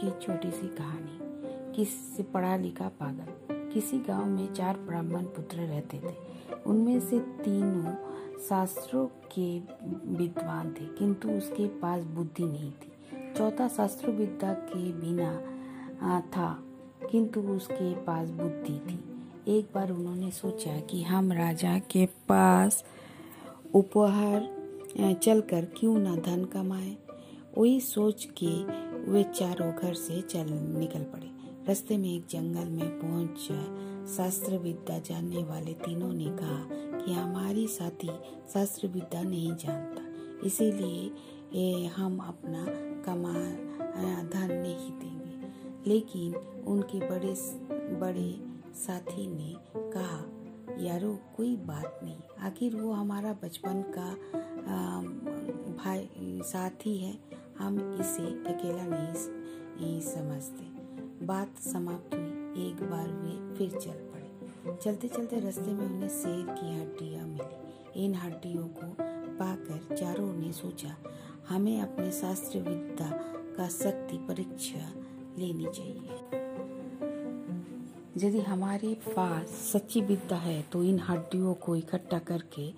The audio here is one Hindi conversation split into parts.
छोटी सी कहानी। किसी पढ़ा लिखा पागल? किसी गाँव में चार ब्राह्मण पुत्र रहते थे। उनमें से तीनों शास्त्रों के विद्वान थे, किंतु उसके पास बुद्धि नहीं थी। चौथा शास्त्र विद्या के बिना था, किंतु उसके पास बुद्धि थी। एक बार उन्होंने सोचा कि हम राजा के पास उपहार चलकर क्यों ना धन कमाए। वही सोच के वे चारों घर से चल निकल पड़े। रास्ते में एक जंगल में पहुँच शास्त्र विद्या जानने वाले तीनों ने कहा कि हमारी साथी शास्त्र विद्या नहीं जानता। इसीलिए हम अपना कमा धन नहीं देंगे। लेकिन उनके बड़े बड़े साथी ने कहा, यारो, कोई बात नहीं। आखिर वो हमारा बचपन का भाई, साथी है। हम इसे अकेला नहीं समझते। बात समाप्त हुई। एक बार वे फिर चल पड़े। चलते चलते रास्ते में उन्हें शेर की हड्डियाँ मिली। इन हड्डियों को पाकर चारों ने सोचा, हमें अपने शास्त्र विद्या का शक्ति परीक्षा लेनी चाहिए। यदि हमारे पास सच्ची विद्या है तो इन हड्डियों को इकट्ठा करके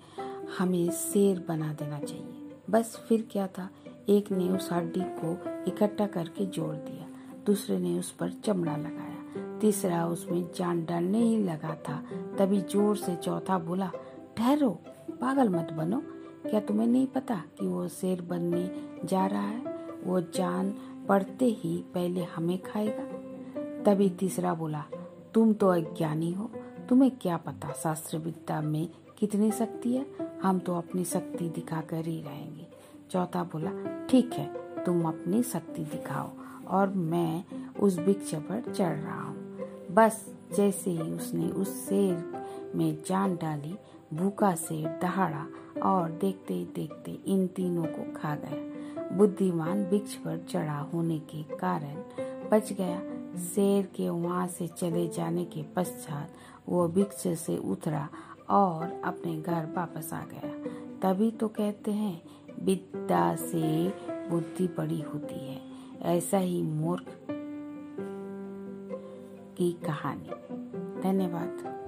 हमें शेर बना देना चाहिए। बस फिर क्या था? एक ने उस हड्डी को इकट्ठा करके जोड़ दिया। दूसरे ने उस पर चमड़ा लगाया। तीसरा उसमें जान डालने ही लगा था। तभी ज़ोर से चौथा बोला, ठहरो, पागल मत बनो। क्या तुम्हें नहीं पता कि वो शेर बनने जा रहा है? वो जान पड़ते ही पहले हमें खाएगा। तभी तीसरा बोला, तुम तो अज्ञानी हो। तुम्हें क्या पता शास्त्र विद्या में कितनी शक्ति है? हम तो अपनी शक्ति दिखाकर ही रहेंगे। चौथा बोला, ठीक है, तुम अपनी शक्ति दिखाओ और मैं उस वृक्ष पर चढ़ रहा हूँ। बस जैसे ही उसने उस शेर में जान डाली, भूखा शेर दहाड़ा और देखते ही देखते इन तीनों को खा गया। बुद्धिमान वृक्ष पर चढ़ा होने के कारण बच गया। शेर के वहाँ से चले जाने के पश्चात वो वृक्ष से उतरा और अपने घर वापस आ गया। तभी तो कहते हैं विद्या से बुद्धि बड़ी होती है। ऐसा ही मूर्ख की कहानी। धन्यवाद।